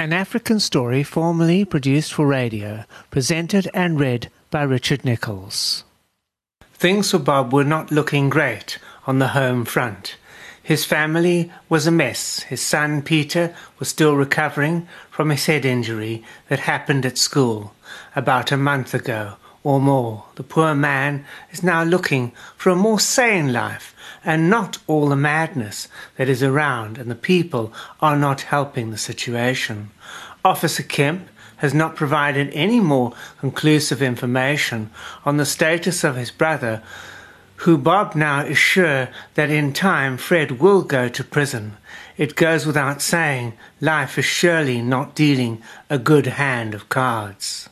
An African story formerly produced for radio, presented and read by Richard Nicholls. Things for Bob were not looking great on the home front. His family was a mess. His son Peter was still recovering from his head injury that happened at school about a month ago or more. The poor man is now looking for a more sane life and not all the madness that is around, and the people are not helping the situation. Officer Kemp has not provided any more conclusive information on the status of his brother, who Bob now is sure that in time Fred will go to prison. It goes without saying, life is surely not dealing a good hand of cards.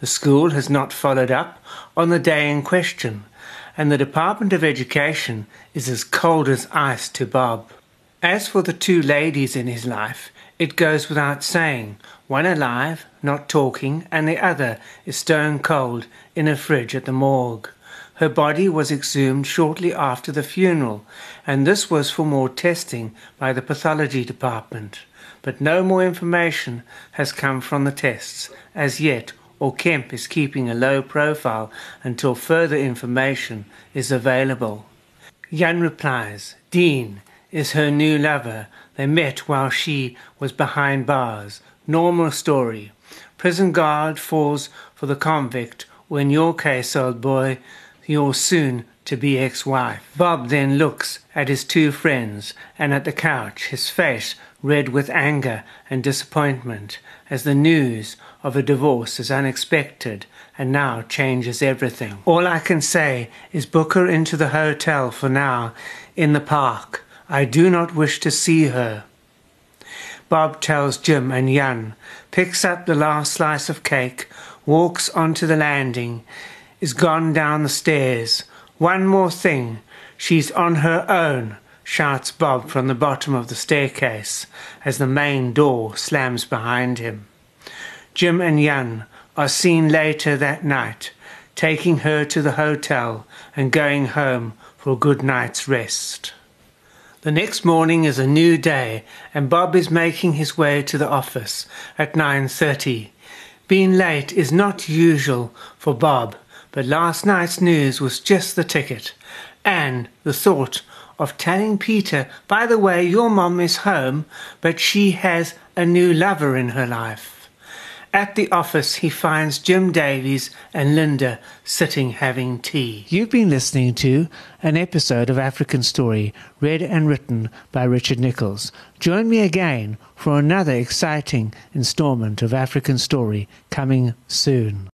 The school has not followed up on the day in question, and the Department of Education is as cold as ice to Bob. As for the two ladies in his life, it goes without saying, one alive, not talking, and the other is stone cold in a fridge at the morgue. Her body was exhumed shortly after the funeral, and this was for more testing by the pathology department. But no more information has come from the tests as yet or Kemp is keeping a low profile until further information is available. Jan replies, Dean is her new lover. They met while she was behind bars. Normal story. Prison guard falls for the convict, in your case, old boy, your soon to be ex wife. Bob then looks at his two friends and at the couch, his face red with anger and disappointment, as the news of a divorce is unexpected and now changes everything. All I can say is book her into the hotel for now in the park. I do not wish to see her. Bob tells Jim and Jan, picks up the last slice of cake, walks onto the landing, is gone down the stairs. One more thing, she's on her own, shouts Bob from the bottom of the staircase as the main door slams behind him. Jim and Jan are seen later that night, taking her to the hotel and going home for a good night's rest. The next morning is a new day, and Bob is making his way to the office at 9.30. Being late is not usual for Bob, but last night's news was just the ticket, and the thought of telling Peter, by the way, your mom is home, but she has a new lover in her life. At the office, he finds Jim Davies and Linda sitting having tea. You've been listening to an episode of African Story, read and written by Richard Nicholls. Join me again for another exciting installment of African Story coming soon.